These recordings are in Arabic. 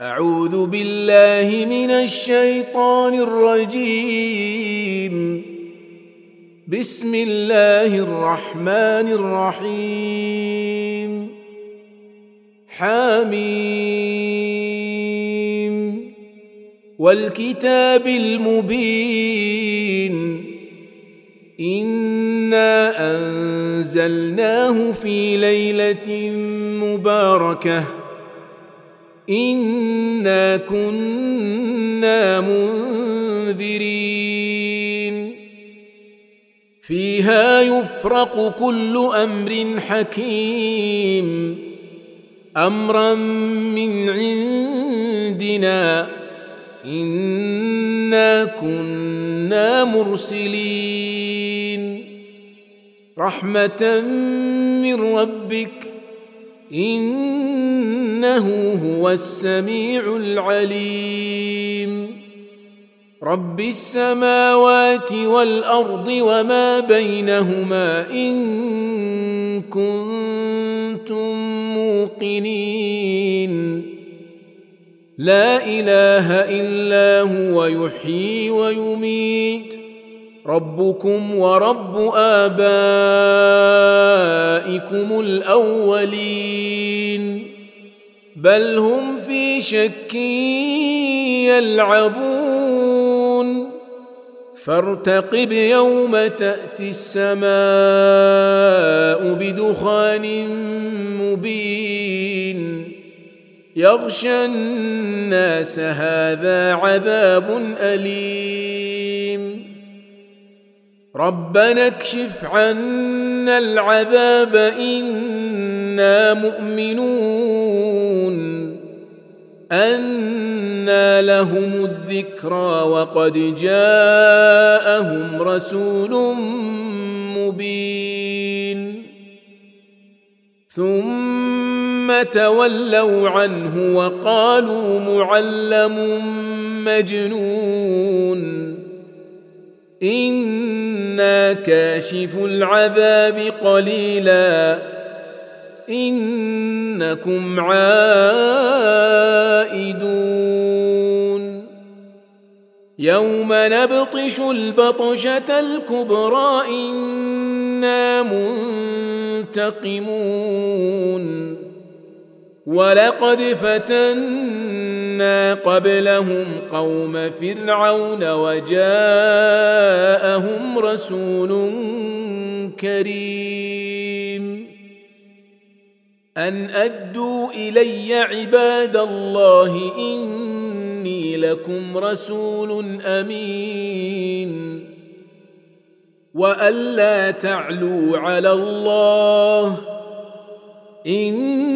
أعوذ بالله من الشيطان الرجيم. بسم الله الرحمن الرحيم. حميم. والكتاب المبين. إنا أنزلناه في ليلة مباركة. إنا كنا منذرين فيها يفرق كل أمر حكيم أمرا من عندنا إنا كنا مرسلين رحمة من ربك إنه هو السميع العليم. رب السماوات والأرض وما بينهما إن كنتم موقنين. لا إله إلا هو يحيي ويميت. ربكم ورب آبائكم الأولين. بل هم في شك يلعبون. فارتقب يوم تأتي السماء بدخان مبين. يغشى الناس هذا عذاب أليم. ربنا اكشف عنا العذاب إنا مؤمنون. أنى لهم الذكرى وقد جاءهم رسول مبين. ثم تولوا عنه وقالوا معلم مجنون. أنا كاشف العذاب قليلا انكم عائدون يوم نبطش البطشه الكبرى أنا منتقمون ولقد فتنا قبلهم قوم فرعون وجاءهم رسول كريم. ان ادوا الي عباد الله اني لكم رسول امين. والا تعلوا على الله اني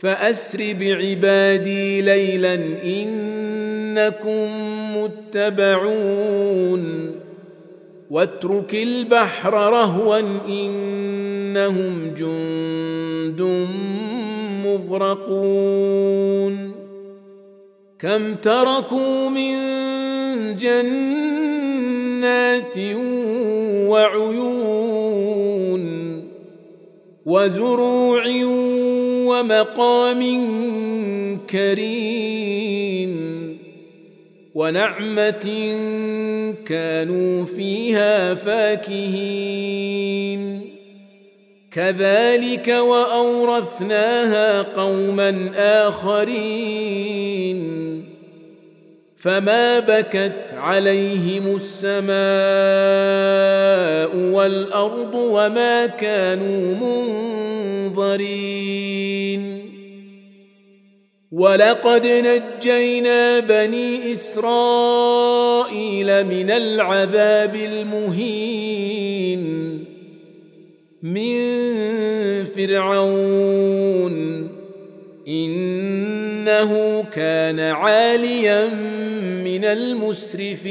فأسر بعبادي ليلا إنكم متبعون. واترك البحر رهوا إنهم جند مغرقون. كم تركوا من جنات وعيون وزروع ومقام كريم ونعمة كانوا فيها فاكهين. كذلك وأورثناها قوما آخرين. فما بكت عليهم السماء والأرض وما كانوا منظرين ولقد نجينا بني إسرائيل من العذاب المهين. من فرعون. إنه كان عاليا من المسرفين.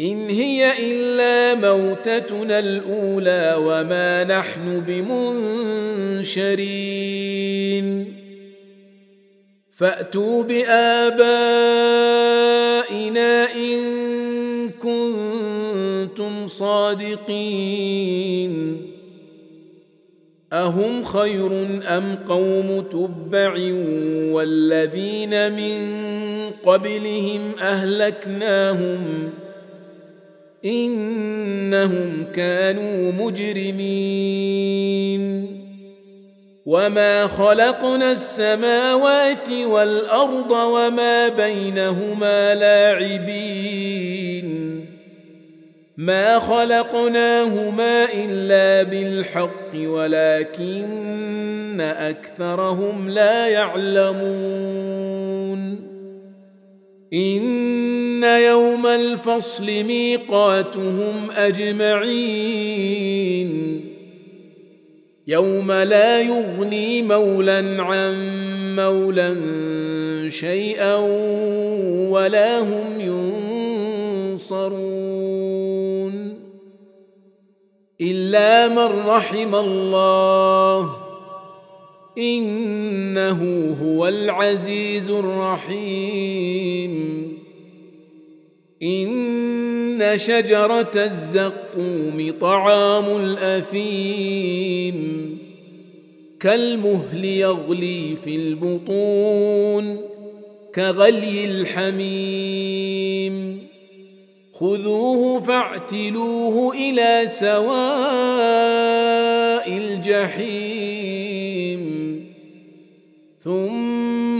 إن هي إلا موتتنا الأولى وما نحن بمنشرين. فأتوا بآبائنا إن كنتم صادقين. أهم خير أم قوم تبع والذين من قبلهم أهلكناهم؟ إنهم كانوا مجرمين. وما خلقنا السماوات والأرض وما بينهما لاعبين. ما خلقناهما إلا بالحق ولكن أكثرهم لا يعلمون. إن يوم الفصل ميقاتهم أجمعين. يوم لا يغني مولى عن مولى شيئا ولا هم ينصرون. إلا من رحم الله إنه هو العزيز الرحيم. إن شجرة الزقوم طعام الأثيم كالمهل يغلي في البطون كغلي الحميم. خذوه فاعتلوه إلى سواء الجحيم.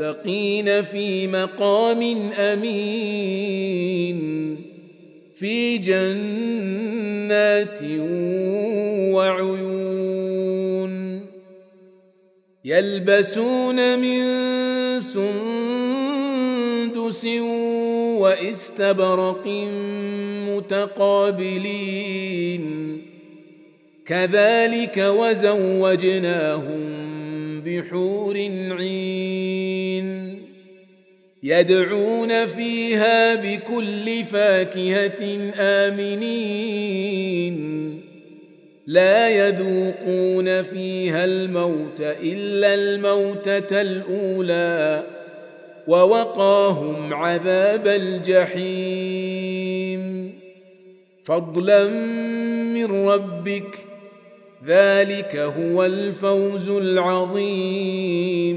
المتقين في مقام أمين في جنات وعيون. يلبسون من سندس واستبرق متقابلين. كذلك وزوجناهم بحور عين. يدعون فيها بكل فاكهة آمنين. لا يذوقون فيها الموت إلا الموتة الأولى ووقاهم عذاب الجحيم. فضلا من ربك ذلك هو الفوز العظيم.